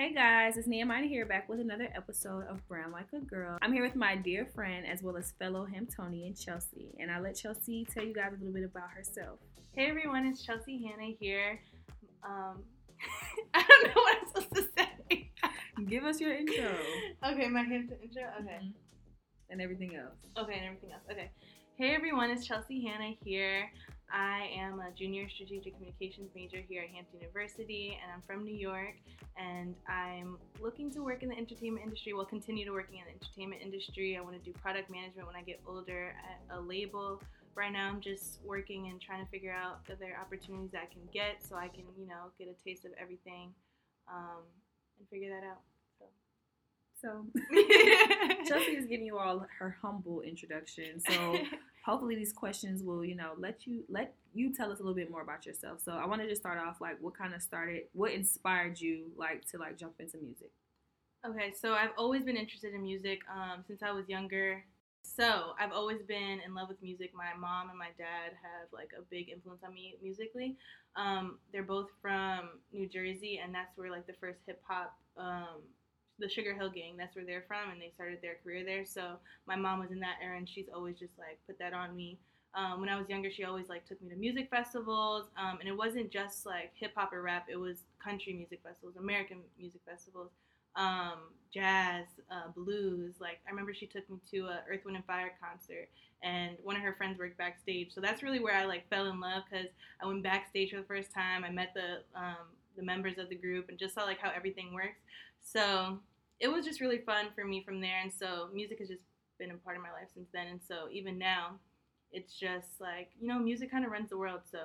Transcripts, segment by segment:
Hey guys, it's Nehemiah here back with another episode of Brown Like a Girl. I'm here with my dear friend as well as fellow Hamptonian Chelsea, and I'll let Chelsea tell you guys a little bit about herself. Hey everyone, it's Chelsea Hannah here. Um, I don't know what I'm supposed to say. Give us your intro. okay, my Hampton intro. Okay. Mhm. And everything else. Okay, and everything else. Okay. Hey everyone, it's Chelsea Hannah here. I am a junior strategic communications major here at Hampton University, and I'm from New York. And I'm looking to work in the entertainment industry. Well, continue to working in the entertainment industry. I want to do product management when I get older at a label. Right now, I'm just working and trying to figure out are opportunities I can get, so I can, you know, get a taste of everything, um, and figure that out. So. Chelsea is giving you all her humble introduction. So hopefully these questions will, you know, let you let you tell us a little bit more about yourself. So I want to just start off like what kind of started, what inspired you like to like jump into music. Okay, so I've always been interested in music um, since I was younger. So I've always been in love with music. My mom and my dad have like a big influence on me musically. Um, they're both from New Jersey, and that's where like the first hip hop, um, the Sugar Hill Gang, that's where they're from, and they started their career there. So my mom was in that era, and she's always just like put that on me. Um, when I was younger, she always like took me to music festivals, um, and it wasn't just like hip hop or rap. It was country music festivals, American music festivals um, jazz, uh, blues. Like I remember she took me to a Earth, Wind and Fire concert, and one of her friends worked backstage. So that's really where I like fell in love because I went backstage for the first time. I met the um, the members of the group and just saw like how everything works. So it was just really fun for me from there. And so music has just been a part of my life since then. And so even now, it's just like you know, music kind of runs the world. So.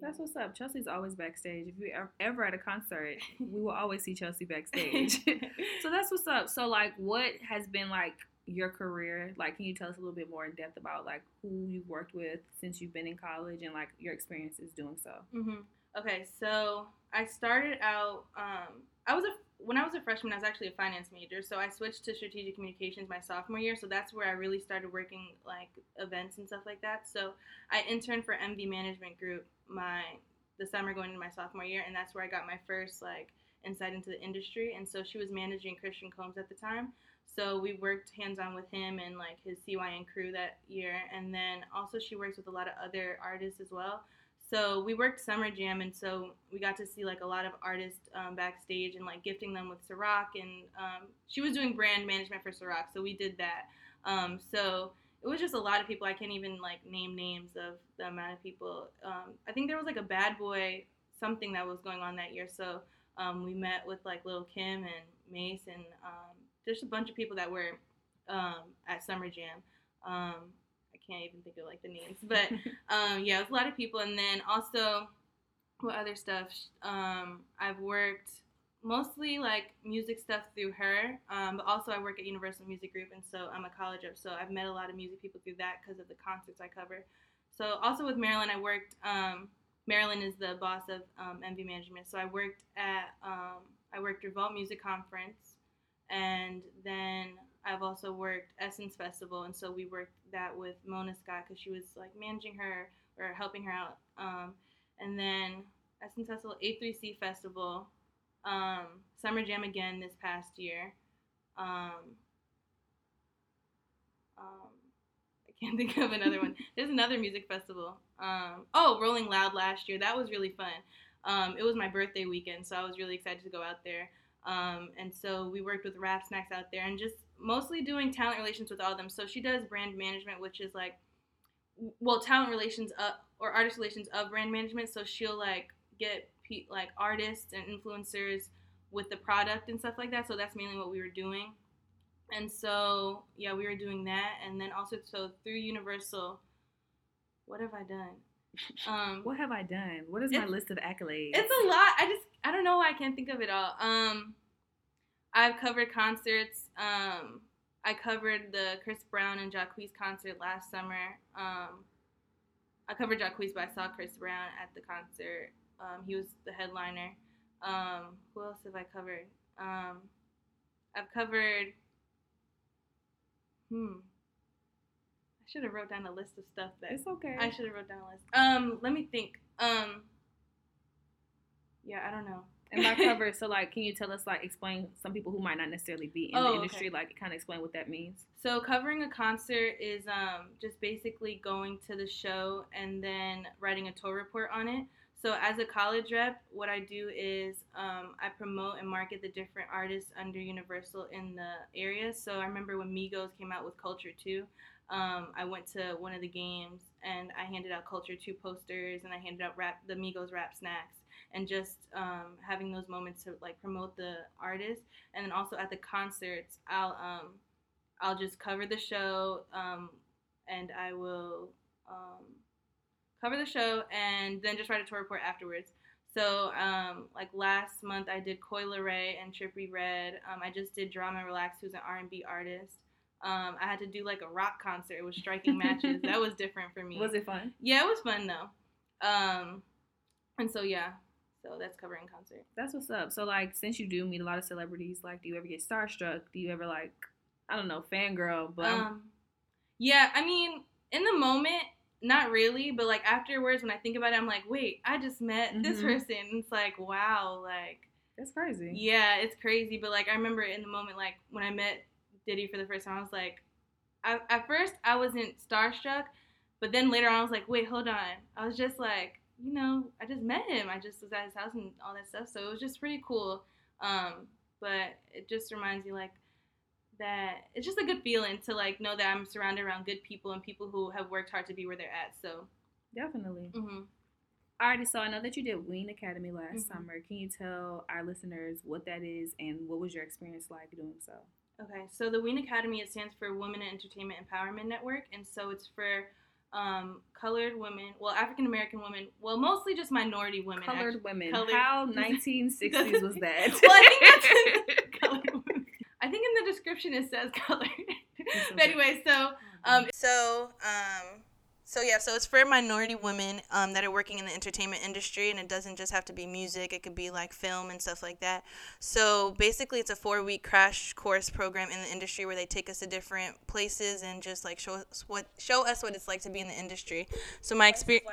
That's what's up. Chelsea's always backstage. If you are ever at a concert, we will always see Chelsea backstage. so that's what's up. So like, what has been like your career? Like, can you tell us a little bit more in depth about like who you've worked with since you've been in college and like your experiences doing so? hmm Okay, so I started out. Um, I was a when I was a freshman, I was actually a finance major. So I switched to strategic communications my sophomore year. So that's where I really started working like events and stuff like that. So I interned for MV Management Group my the summer going into my sophomore year, and that's where I got my first like insight into the industry. And so she was managing Christian Combs at the time. So we worked hands on with him and like his CYN crew that year. And then also she works with a lot of other artists as well. So we worked Summer Jam, and so we got to see like a lot of artists um, backstage and like gifting them with Ciroc. And um, she was doing brand management for Ciroc, so we did that. Um, so it was just a lot of people. I can't even like name names of the amount of people. Um, I think there was like a Bad Boy something that was going on that year. So um, we met with like Lil Kim and Mase and um, just a bunch of people that were at Summer Jam. Can't even think of like the names, but um, yeah, it was a lot of people. And then also, what other stuff? Um, I've worked mostly like music stuff through her, um, but also I work at Universal Music Group, and so I'm a college rep. So I've met a lot of music people through that because of the concerts I cover. So also with Marilyn, I worked. Um, Marilyn is the boss of um, MV Management, so I worked at um, I worked Revolt Music Conference, and then I've also worked Essence Festival, and so we worked that with Mona Scott because she was like managing her or helping her out. Um, and then Essence Festival, A3C Festival, um, Summer Jam again this past year. Um, um, I can't think of another one. There's another music festival. Um, oh, Rolling Loud last year. That was really fun. Um, it was my birthday weekend, so I was really excited to go out there. And so we worked with Rap Snacks out there and just mostly doing talent relations with all of them. So she does brand management, which is like, well, talent relations of, or artist relations of brand management. So she'll like get pe- like artists and influencers with the product and stuff like that. So that's mainly what we were doing. And so yeah, we were doing that, and then also so through Universal, what have I done? Um, What have I done? What is my list of accolades? it's a lot. I just I don't know why I can't think of it all. Um, I've covered concerts. Um, I covered the Chris Brown and Jacquees concert last summer. Um, I covered Jacquees, but I saw Chris Brown at the concert. Um, he was the headliner. Um, who else have I covered? Um, I've covered. Hmm. I should have wrote down a list of stuff that It's okay. I should have wrote down a list. Um, let me think. Um, yeah, I don't know. And by cover, so like, can you tell us like explain some people who might not necessarily be in Oh, the okay. industry, like kind of explain what that means? So covering a concert is um, just basically going to the show and then writing a tour report on it. So as a college rep, what I do is um, I promote and market the different artists under Universal in the area. So I remember when Migos came out with Culture 2, um, I went to one of the games and I handed out Culture 2 posters and I handed out rap the Migos rap snacks and just um, having those moments to like promote the artist. And then also at the concerts, I'll um, I'll just cover the show, um, and I will um, cover the show and then just write a tour report afterwards. So, um, like last month, I did Coi Leray and Trippie Redd. Um, I just did Drama Relax, who's an R&B artist. Um, I had to do like a rock concert with striking matches. that was different for me. Was it fun? Yeah, it was fun though. Um, and so yeah, so that's covering concert. That's what's up. So like, since you do meet a lot of celebrities, like, do you ever get starstruck? Do you ever like, I don't know, fangirl? But Um, yeah, I mean, in the moment, not really, but like afterwards, when I think about it, I'm like, wait, I just met this Mhm. person. It's like, wow, like, that's crazy. yeah, it's crazy. But like, I remember in the moment, like when I met Diddy for the first time, I was like, I, at first I wasn't starstruck, but then later on, I was like, wait, hold on. I was just like, you know, I just met him. I just was at his house and all that stuff. So it was just pretty cool. Um, but it just reminds me like that it's just a good feeling to like know that I'm surrounded around good people and people who have worked hard to be where they're at. So, Definitely. hmm Alrighty, so I know that you did Ween Academy last Mhm. summer. Can you tell our listeners what that is and what was your experience like doing so? Okay, so the WEEN Academy it stands for Women in Entertainment Empowerment Network, and so it's for um, colored women, well, African American women, well, mostly just minority women. Colored actually. women. Colored- How 1960s was that? well, I think that's colored women. I think in the description it says colored. but anyway, so um, so um, so yeah, so it's for minority women um, that are working in the entertainment industry, and it doesn't just have to be music; it could be like film and stuff like that. So basically, it's a four-week crash course program in the industry where they take us to different places and just like show us what show us what it's like to be in the industry. So my experience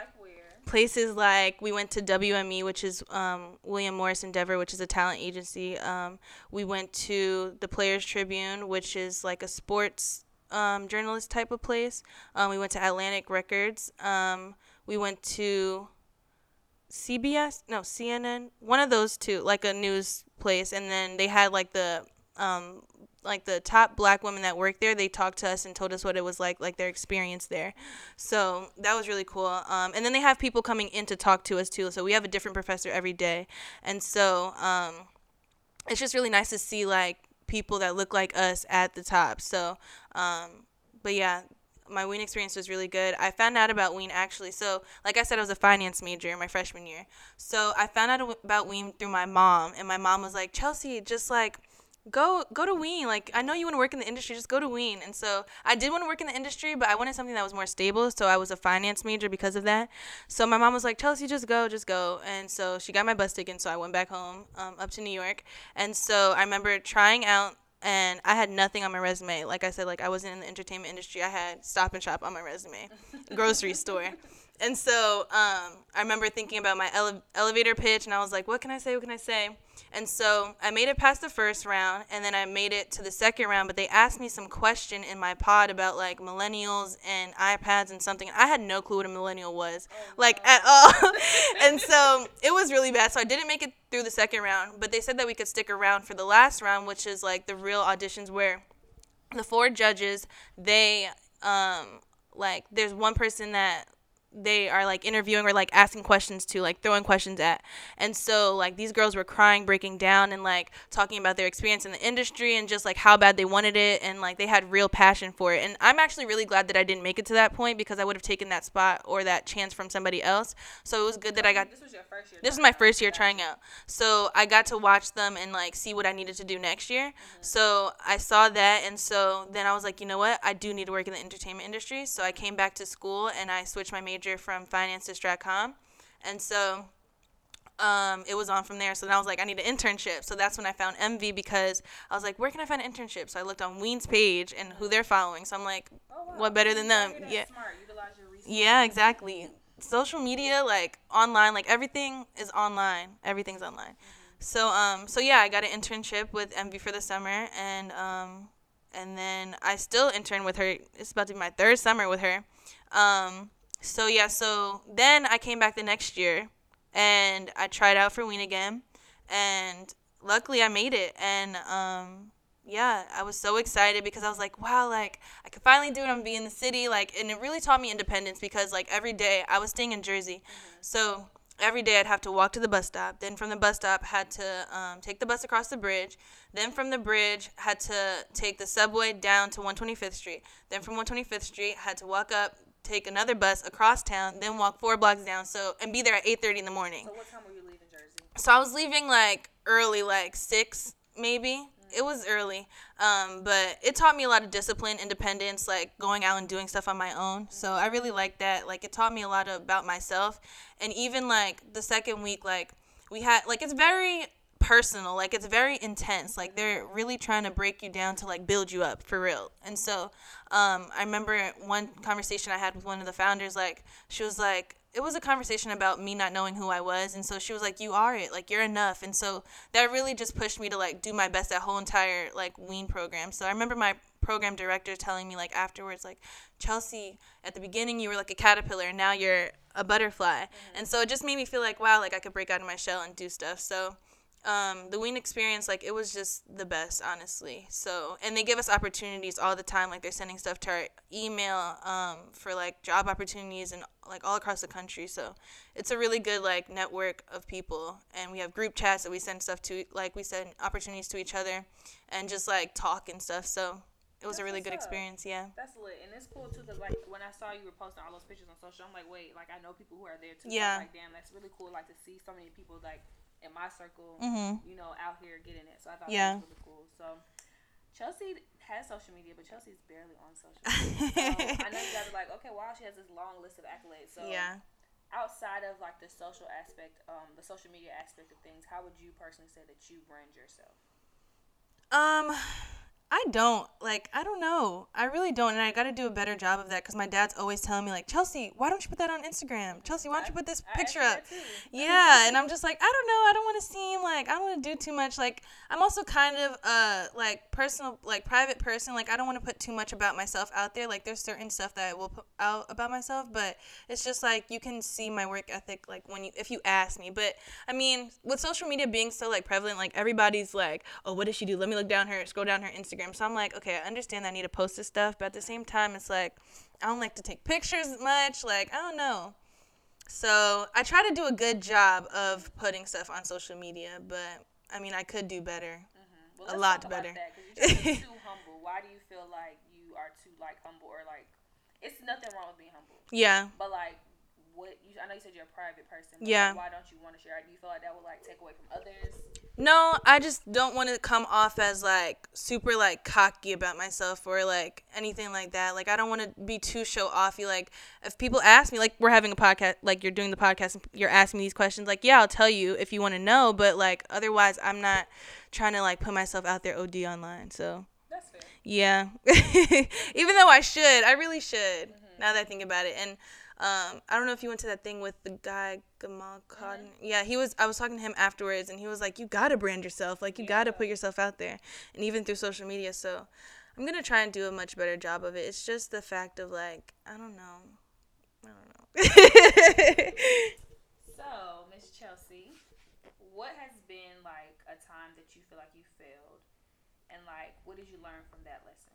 places like we went to WME, which is um, William Morris Endeavor, which is a talent agency. Um, we went to the Players Tribune, which is like a sports um, journalist type of place. Um, we went to Atlantic Records. Um, we went to CBS, no CNN, one of those two, like a news place, and then they had like the um, like the top black women that worked there. They talked to us and told us what it was like, like their experience there. So that was really cool. Um, and then they have people coming in to talk to us too. So we have a different professor every day, and so um, it's just really nice to see like people that look like us at the top. So, um, but yeah, my Ween experience was really good. I found out about Ween actually. So, like I said, I was a finance major my freshman year. So I found out about Ween through my mom, and my mom was like, Chelsea, just like go go to Ween. Like I know you want to work in the industry, just go to Ween. And so I did want to work in the industry, but I wanted something that was more stable. So I was a finance major because of that. So my mom was like, Chelsea, just go, just go. And so she got my bus ticket, and so I went back home um, up to New York. And so I remember trying out. And I had nothing on my resume. Like I said, like I wasn't in the entertainment industry. I had Stop and Shop on my resume, grocery store. And so um, I remember thinking about my ele- elevator pitch, and I was like, what can I say? What can I say? And so I made it past the first round, and then I made it to the second round. But they asked me some question in my pod about like millennials and iPads and something. I had no clue what a millennial was, like at all. and so it was really bad. So I didn't make it through the second round. But they said that we could stick around for the last round, which is like the real auditions where the four judges they um like there's one person that they are like interviewing or like asking questions to like throwing questions at. And so like these girls were crying breaking down and like talking about their experience in the industry and just like how bad they wanted it and like they had real passion for it. And i'm actually really glad that i didn't make it to that point because i would have taken that spot or that chance from somebody else. So it was good that i got This was your first year. this is my first year trying out. So i got to watch them and like see what i needed to do next year. Mm-hmm. So i saw that and so then i was like you know what? I do need to work in the entertainment industry. So i came back to school and i switched my major from finance to and so um, it was on from there. So then I was like, I need an internship. So that's when I found MV because I was like, where can I find an internship? So I looked on Ween's page and who they're following. So I'm like, what better than them? Yeah. Smart. Utilize your. Yeah, exactly. Social media, like online, like everything is online. Everything's online. So um so yeah, I got an internship with MV for the summer and um and then I still intern with her. It's about to be my third summer with her. Um so yeah, so then I came back the next year and I tried out for Ween again and luckily I made it and um yeah, I was so excited because I was like, wow, like I could finally do it. I'm be in the city, like, and it really taught me independence because like every day I was staying in Jersey, mm-hmm. so every day I'd have to walk to the bus stop. Then from the bus stop, had to um, take the bus across the bridge. Then from the bridge, had to take the subway down to 125th Street. Then from 125th Street, had to walk up, take another bus across town, then walk four blocks down. So and be there at 8:30 in the morning. So what time were you leaving Jersey? So I was leaving like early, like six maybe it was early, um, but it taught me a lot of discipline, independence, like going out and doing stuff on my own. So I really like that. Like it taught me a lot about myself, and even like the second week, like we had like it's very personal like it's very intense like they're really trying to break you down to like build you up for real and so um, i remember one conversation i had with one of the founders like she was like it was a conversation about me not knowing who I was and so she was like you are it like you're enough. And so that really just pushed me to like do my best that whole entire like Ween program. So I remember my program director telling me like afterwards like Chelsea at the beginning you were like a caterpillar and now you're a butterfly. Mm-hmm. and so it just made me feel like wow like I could break out of my shell and do stuff. So um, the Ween experience, like it was just the best, honestly. So, and they give us opportunities all the time. Like they're sending stuff to our email um, for like job opportunities and like all across the country. So, it's a really good like network of people. And we have group chats that we send stuff to, like we send opportunities to each other, and just like talk and stuff. So. It was That's a really good up. experience, yeah. That's lit, and it's cool too. Cause like when I saw you were posting all those pictures on social, I'm like, wait, like I know people who are there too. Yeah. So like, damn, that's really cool. Like to see so many people like in my circle, mm-hmm. you know, out here getting it. So I thought yeah. that was really cool. So Chelsea has social media, but Chelsea's barely on social media. so I know you guys are like, okay, wow, she has this long list of accolades. So yeah. Outside of like the social aspect, um, the social media aspect of things, how would you personally say that you brand yourself? Um, I don't like. I don't know. I really don't, and I got to do a better job of that because my dad's always telling me like, Chelsea, why don't you put that on Instagram? Chelsea, why don't you put this picture up? Yeah, and I'm just like, I don't know. I don't want to seem like I don't want to do too much. Like, I'm also kind of uh like personal, like private person. Like, I don't want to put too much about myself out there. Like, there's certain stuff that I will put out about myself, but it's just like you can see my work ethic like when you if you ask me. But I mean, with social media being so like prevalent, like everybody's like, oh, what does she do? Let me look down her, scroll down her Instagram Instagram. So I'm like, okay, I understand I need to post this stuff, but at the same time, it's like I don't like to take pictures much. Like I don't know. So I try to do a good job of putting stuff on social media, but I mean, I could do better. Mm-hmm. Well, a lot better. That, you're too humble. Why do you feel like you are too like humble or like? It's nothing wrong with being humble. Yeah. But like, what you? I know you said you're a private person. yeah. Like, why don't you want to share? Do you feel like that would like take away from others? No, I just don't want to come off as like super like cocky about myself or like anything like that. Like I don't want to be too show offy. Like if people ask me, like we're having a podcast, like you're doing the podcast and you're asking me these questions, like yeah, I'll tell you if you want to know. But like otherwise, I'm not trying to like put myself out there OD online. So that's fair. Yeah, even though I should, I really should. Mm-hmm. Now that I think about it, and um, I don't know if you went to that thing with the guy Gamal Khan. Mm-hmm. Yeah, he was. I was talking to him afterwards, and he was like, "You gotta brand yourself. Like, you yeah. gotta put yourself out there, and even through social media." So, I'm gonna try and do a much better job of it. It's just the fact of like, I don't know. I don't know. so, Miss Chelsea, what has been like a time that you feel like you failed, and like, what did you learn from that lesson?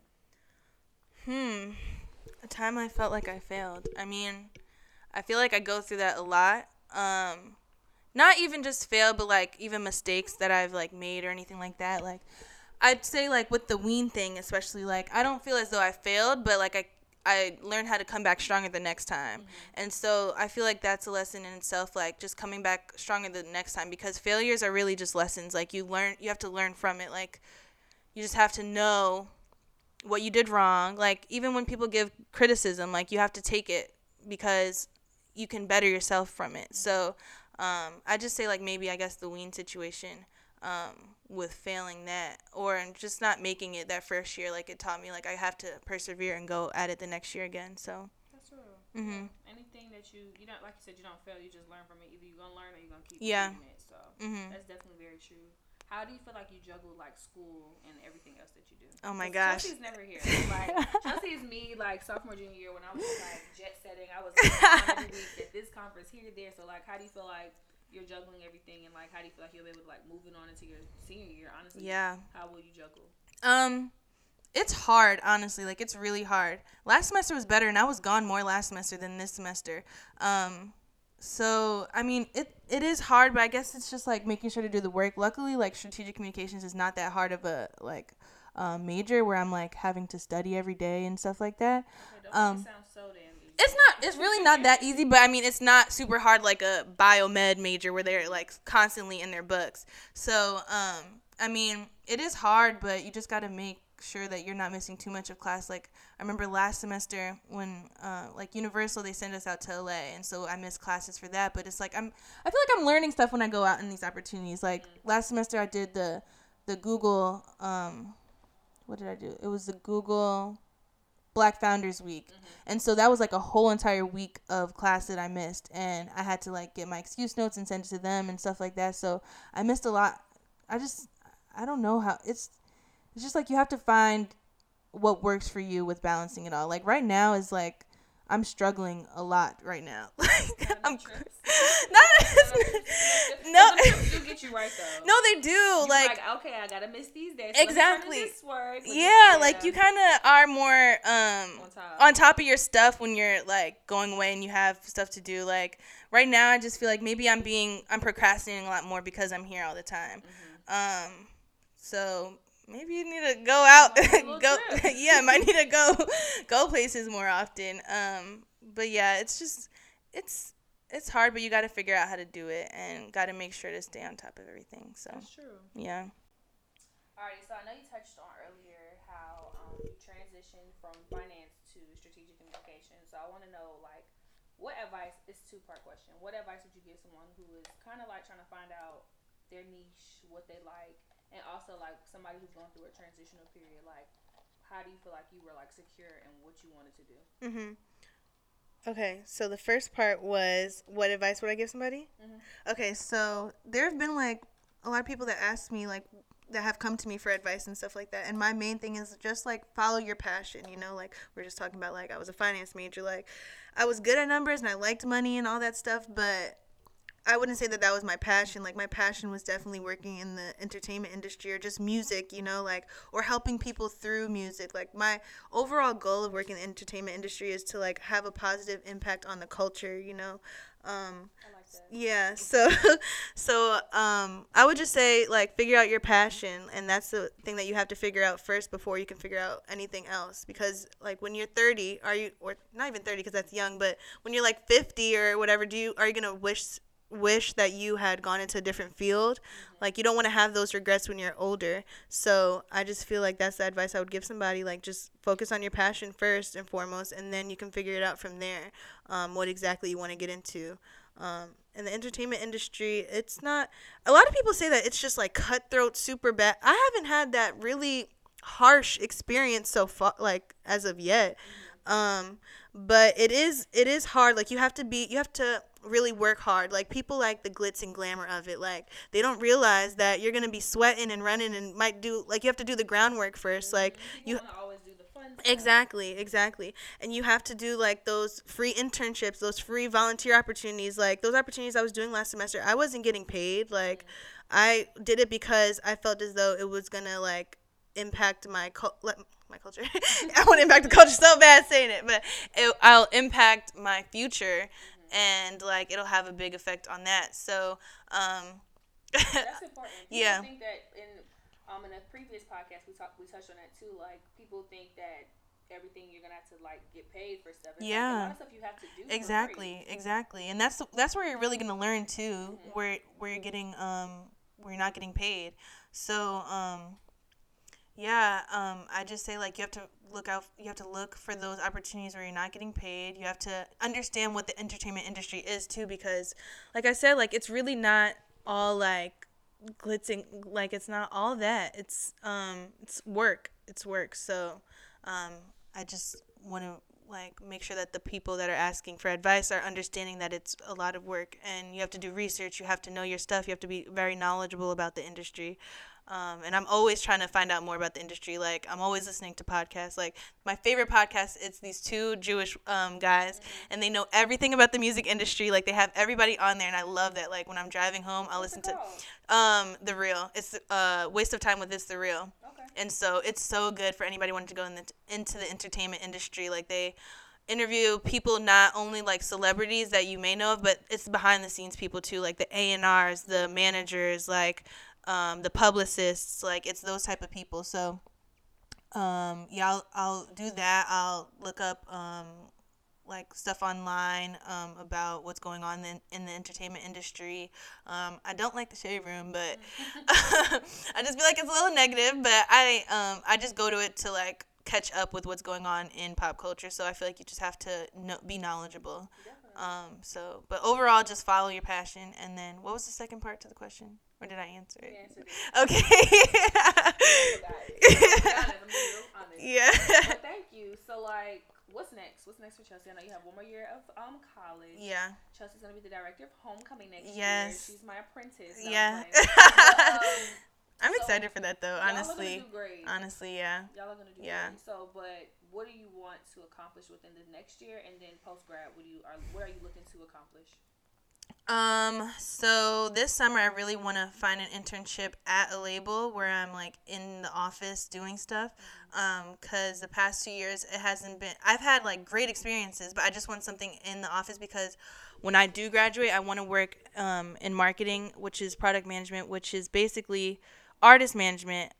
Hmm a time I felt like I failed. I mean, I feel like I go through that a lot. Um, not even just fail, but like even mistakes that I've like made or anything like that. Like, I'd say like with the Ween thing, especially like I don't feel as though I failed, but like I I learned how to come back stronger the next time. Mm-hmm. And so I feel like that's a lesson in itself, like just coming back stronger the next time because failures are really just lessons. Like you learn, you have to learn from it. Like you just have to know what you did wrong. Like even when people give criticism, like you have to take it because you can better yourself from it. So um, I just say like maybe I guess the Ween situation um, with failing that or just not making it that first year. Like it taught me like I have to persevere and go at it the next year again. So. That's true. Mhm. Anything that you you don't like you said you don't fail, you just learn from it. Either you're gonna learn or you're gonna keep Yeah. doing it. So Mhm. that's definitely very true. How do you feel like you juggle like school and everything else that you do? Oh my gosh. Chelsea's never here. Like Chelsea is me like sophomore junior year when I was like jet setting. I was like, every week at this conference here there. So like, how do you feel like you're juggling everything and like how do you feel like you'll be able to like moving on into your senior year? Honestly, Yeah. How will you juggle? Um, it's hard, honestly. Like it's really hard. Last semester was better, and I was gone more last semester than this semester. Um, so I mean, it it is hard, but I guess it's just like making sure to do the work. Luckily, like strategic communications is not that hard of a like um, major where I'm like having to study every day and stuff like that. Okay, Um, make it sound so. It's not. It's really not that easy, but I mean, it's not super hard like a biomed major where they're like constantly in their books. So, um, I mean, it is hard, but you just got to make sure that you're not missing too much of class. Like I remember last semester when, uh, like Universal, they send us out to LA, and so I missed classes for that. But it's like I'm. I feel like I'm learning stuff when I go out in these opportunities. Like last semester, I did the, the Google. Um, what did I do? It was the Google. Black Founders Week. And so that was like a whole entire week of class that I missed. And I had to like get my excuse notes and send it to them and stuff like that. So I missed a lot. I just, I don't know how it's, it's just like you have to find what works for you with balancing it all. Like right now is like, I'm struggling a lot right now. Like I'm, not, no, do get you right though. no, they do. You like, like, okay, I gotta miss these days. so Exactly. this work, let me- yeah, like you kind of are more um on top. on top of your stuff when you're like going away and you have stuff to do like right now i just feel like maybe i'm being i'm procrastinating a lot more because i'm here all the time Mm-hmm. um so maybe you need to go out Might need a little go trip. yeah might need to go go places more often um but yeah it's just it's it's hard but you got to figure out how to do it and got to make sure to stay on top of everything so That's true. yeah Alrighty, so I know you touched on earlier how um, you transitioned from finance to strategic communication. So I want to know, like, what advice? It's two-part question. What advice would you give someone who is kind of like trying to find out their niche, what they like, and also like somebody who's going through a transitional period? Like, how do you feel like you were like secure in what you wanted to do? Mm-hmm. Okay, so the first part was what advice would I give somebody? Mhm. Okay, so there have been like a lot of people that ask me like that have come to me for advice and stuff like that. And my main thing is just like follow your passion, you know, like we're just talking about like I was a finance major, like I was good at numbers and I liked money and all that stuff, but I wouldn't say that that was my passion. Like my passion was definitely working in the entertainment industry or just music, you know, like or helping people through music. Like my overall goal of working in the entertainment industry is to like have a positive impact on the culture, you know. Um I like that. yeah, so so um I would just say like figure out your passion and that's the thing that you have to figure out first before you can figure out anything else because like when you're 30 are you or not even 30 because that's young but when you're like 50 or whatever do you are you going to wish wish that you had gone into a different field. Like you don't want to have those regrets when you're older. So i just feel like that's the advice i would give somebody like just focus on your passion first and foremost and then you can figure it out from there um, what exactly you want to get into. Um, in the entertainment industry it's not a lot of people say that it's just like cutthroat super bad. I haven't had that really harsh experience so far like as of yet. Um but it is it is hard. Like you have to be you have to really work hard like people like the glitz and glamour of it like they don't realize that you're gonna be sweating and running and might do like you have to do the groundwork first like you want to always do the fun stuff. Exactly, exactly. And you have to do like those free internships, those free volunteer opportunities. Like those opportunities I was doing last semester, I wasn't getting paid. Like I did it because I felt as though it was going to like impact my cul- like, my culture. I want to impact the culture so bad saying it, but it, I'll impact my future and like it'll have a big effect on that. So, um That's important. People Yeah. think that in um in a previous podcast we talked we touched on that too. Like people think that everything you're gonna have to like get paid for stuff. It's like, a Yeah. lot of stuff you have to do. for free. Exactly, exactly, and that's that's where you're really gonna learn too, where where you're getting um where you're not getting paid. So um yeah, um I just say like you have to look out, you have to look for those opportunities where you're not getting paid. You have to understand what the entertainment industry is too, because like I said, like it's really not all like glitzing, like it's not all that. It's um it's work, it's work. So um I just want to like make sure that the people that are asking for advice are understanding that it's a lot of work and you have to do research you have to know your stuff you have to be very knowledgeable about the industry um, and i'm always trying to find out more about the industry. Like i'm always listening to podcasts. Like my favorite podcast it's these two jewish um, guys mm-hmm. and they know everything about the music industry. Like they have everybody on there and i love that. Like when i'm driving home i'll listen to um, the real. It's uh, waste of time with this the real. Okay. and so it's so good for anybody wanting to go in the, into the entertainment industry. Like they interview people not only like celebrities that you may know of, but it's behind the scenes people too, like the A and R's, the managers, like um, the publicists. Like it's those type of people. So um, yeah, I'll, I'll do that. I'll look up um, like stuff online um, about what's going on in, in the entertainment industry. Um, I don't like the shade room, but I just feel like it's a little negative. But I um, I just go to it to like catch up with what's going on in pop culture. So I feel like you just have to know, be knowledgeable. Um, so, but overall, just follow your passion. And then, what was the second part to the question? Or did I answer it? Okay. yeah. thank you. So, like, what's next? What's next for Chelsea? I know you have one more year of um college. Yeah. Chelsea's gonna be the director of homecoming next yes. year. She's my apprentice. yeah. I'm, um, so excited for that though. Honestly. Honestly, yeah. Y'all are gonna do yeah. Great. So, but what do you want to accomplish within the next year, and then post grad? What do you are? What are you looking to accomplish? Um, so this summer I really want to find an internship at a label where I'm like in the office doing stuff. Um, cause the past two years it hasn't been. I've had like great experiences, but I just want something in the office because when I do graduate, I want to work um in marketing, which is product management, which is basically artist management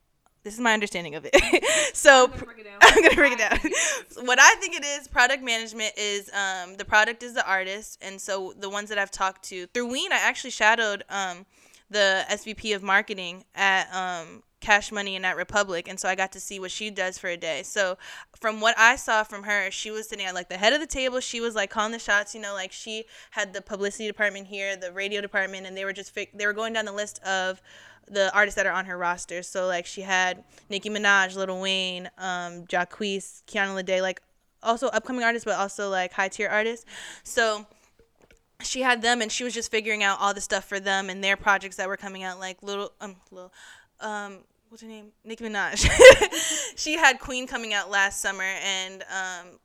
this is my understanding of it. so I'm gonna break it down. I'm gonna break it down. what I think it is, product management is um, the product is the artist, and so the ones that I've talked to through Ween, I actually shadowed um, the SVP of marketing at um, Cash Money and at Republic, and so I got to see what she does for a day. So from what I saw from her, she was sitting at like the head of the table. She was like calling the shots. You know, like she had the publicity department here, the radio department, and they were just fi- they were going down the list of the artists that are on her roster. So like she had Nicki Minaj, Lil Wayne, um, Jacquees, Kiana Lede, like also upcoming artists, but also like high tier artists. So she had them, and she was just figuring out all the stuff for them and their projects that were coming out, like little um little um what's her name Nicki Minaj. she had Queen coming out last summer, and um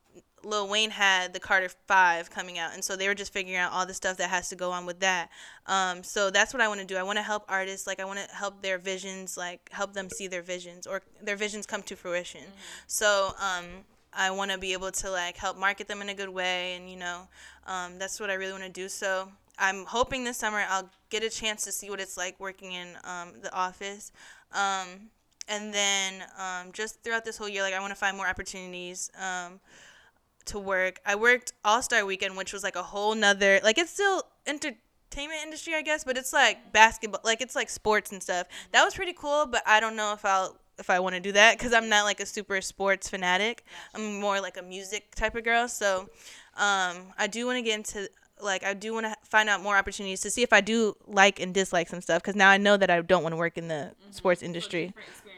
Lil Wayne had the Carter Five coming out, and so they were just figuring out all the stuff that has to go on with that. Um, so that's what I want to do. I want to help artists, like I want to help their visions, like help them see their visions or their visions come to fruition. Mm-hmm. So um, I want to be able to like help market them in a good way, and you know, um, that's what I really want to do. So I'm hoping this summer I'll get a chance to see what it's like working in um, the office. Um, and then um, just throughout this whole year, like I want to find more opportunities. To work. I worked All Star Weekend, which was like a whole nother like it's still entertainment industry, I guess, but it's like basketball, like it's like sports and stuff. That was pretty cool, but I don't know if I'll if I want to do that because I'm not like a super sports fanatic. I'm more like a music type of girl. So um, I do want to get into like I do want to find out more opportunities to see if I do like and dislike some stuff because now I know that I don't want to work in the mm-hmm. sports industry. So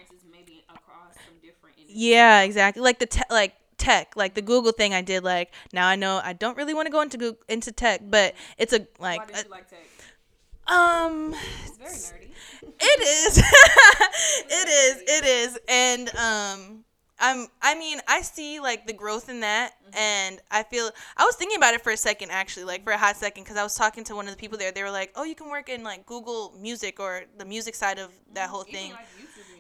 yeah, exactly. Like the te- like tech like the google thing i did like now i know i don't really want to go into google, into tech but it's a like, Why did you like tech? um it's very nerdy it is it is it is and um I'm I mean, I see like the growth in that mm-hmm. and I feel I was thinking about it for a second actually, like for a hot second cuz I was talking to one of the people there. They were like, "Oh, you can work in like Google Music or the music side of that mm-hmm. whole thing." Like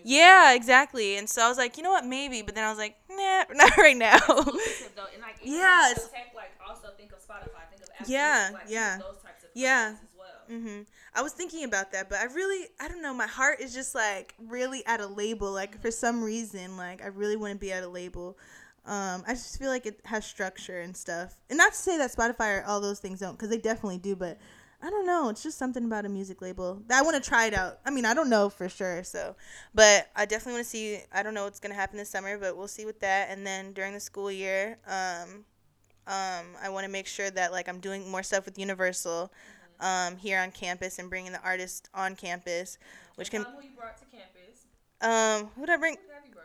yeah, exactly. And so I was like, you know what, maybe. But then I was like, nah, not right now. Like, yeah, tech, like also think of Spotify, think of Apple, yeah, like, yeah, those types of yeah. well. Mhm. I was thinking about that, but I really, I don't know. My heart is just like really at a label. Like mm-hmm. for some reason, like I really want to be at a label. Um, I just feel like it has structure and stuff. And not to say that Spotify or all those things don't, because they definitely do. But I don't know. It's just something about a music label that I want to try it out. I mean, I don't know for sure. So, but I definitely want to see. I don't know what's gonna happen this summer, but we'll see with that. And then during the school year, um, um, I want to make sure that like I'm doing more stuff with Universal, mm-hmm. um, here on campus and bringing the artists on campus, which can. Who you brought to campus? Um, who did I bring?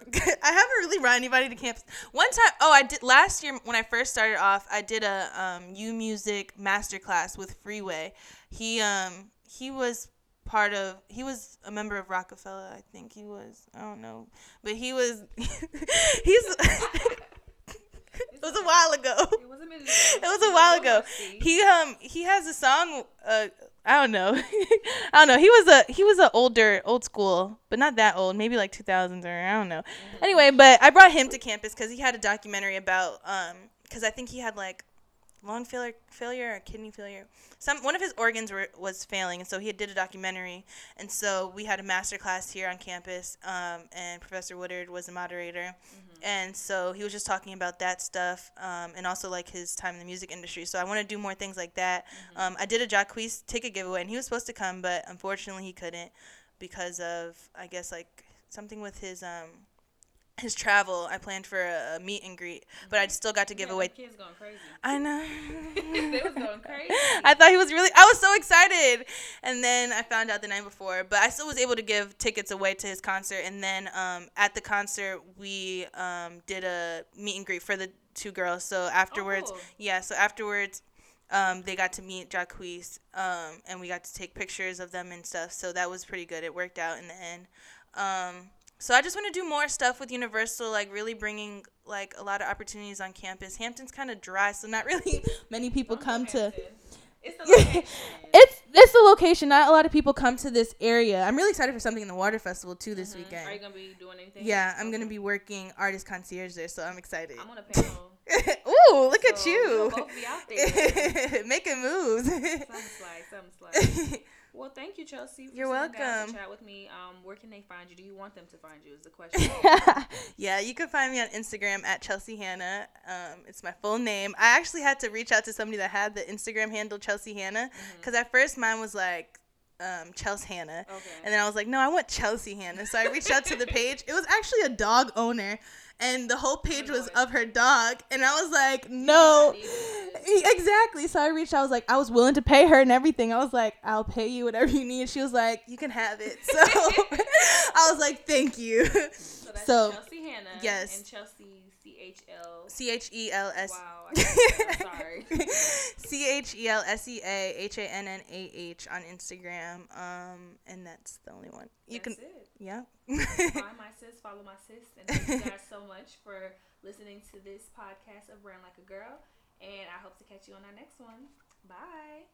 I haven't really brought anybody to campus. One time, oh, I did last year when I first started off. I did a um U Music masterclass with Freeway. He um he was part of he was a member of Rockefeller. I think he was. I don't know, but he was. he's. it was a while ago. It was a minute It was a while ago. He um he has a song. Uh, I don't know. I don't know. He was a he was a older old school, but not that old. Maybe like two thousands or I don't know. Anyway, but I brought him to campus because he had a documentary about um because I think he had like lung failure failure or kidney failure. Some one of his organs were, was failing, and so he did a documentary. And so we had a master class here on campus, um, and Professor Woodard was the moderator. And so he was just talking about that stuff, um, and also like his time in the music industry. So I want to do more things like that. Um, I did a Jacquees ticket giveaway, and he was supposed to come, but unfortunately he couldn't because of I guess like something with his um his travel. I planned for a, a meet and greet, but I still got to give Yeah, away. kids going crazy. I know. they was going crazy. I thought he was really. I was so excited, and then I found out the night before. But I still was able to give tickets away to his concert, and then um, at the concert we um, did a meet and greet for the two girls. So afterwards, cool. yeah. So afterwards. Um, they got to meet Jacquees, um, and we got to take pictures of them and stuff. So that was pretty good. It worked out in the end. So I just want to do more stuff with Universal, like really bringing like a lot of opportunities on campus. Hampton's kind of dry, so not really many people come to. It's the location. It's it's the location. Not a lot of people come to this area. I'm really excited for something in the water festival too this Mhm. weekend. Are you gonna be doing anything? yeah, I'm gonna be working artist concierge there, so I'm excited. I'm on a panel. Ooh, look at you, we'll both be out there. making moves. Something slide, something slide. Well, thank you, Chelsea. For You're welcome. Chat with me. Um, where can they find you? Do you want them to find you? Is the question. yeah, you can find me on Instagram at Chelsea Hannah. Um, it's my full name. I actually had to reach out to somebody that had the Instagram handle Chelsea Hannah because at first mine was like um, Chelsea Hannah. Okay. And then I was like, no, I want Chelsea Hannah. So I reached out to the page. It was actually a dog owner, and the whole page was of her dog. And I was like, no. Exactly. So I reached out. I was like, I was willing to pay her and everything. I was like, I'll pay you whatever you need. She was like, you can have it. So I was like, thank you. So that's So, Chelsea Hannah. yes. And Chelsea H L. C H E L S. Wow. Sorry. C H E L S E A H A N N A H on Instagram. Um, and that's the only one. You That's can, it. yeah. Find my sis, follow my sis, and thank you guys so much for listening to this podcast of Brand Like a Girl. And I hope to catch you on our next one. Bye.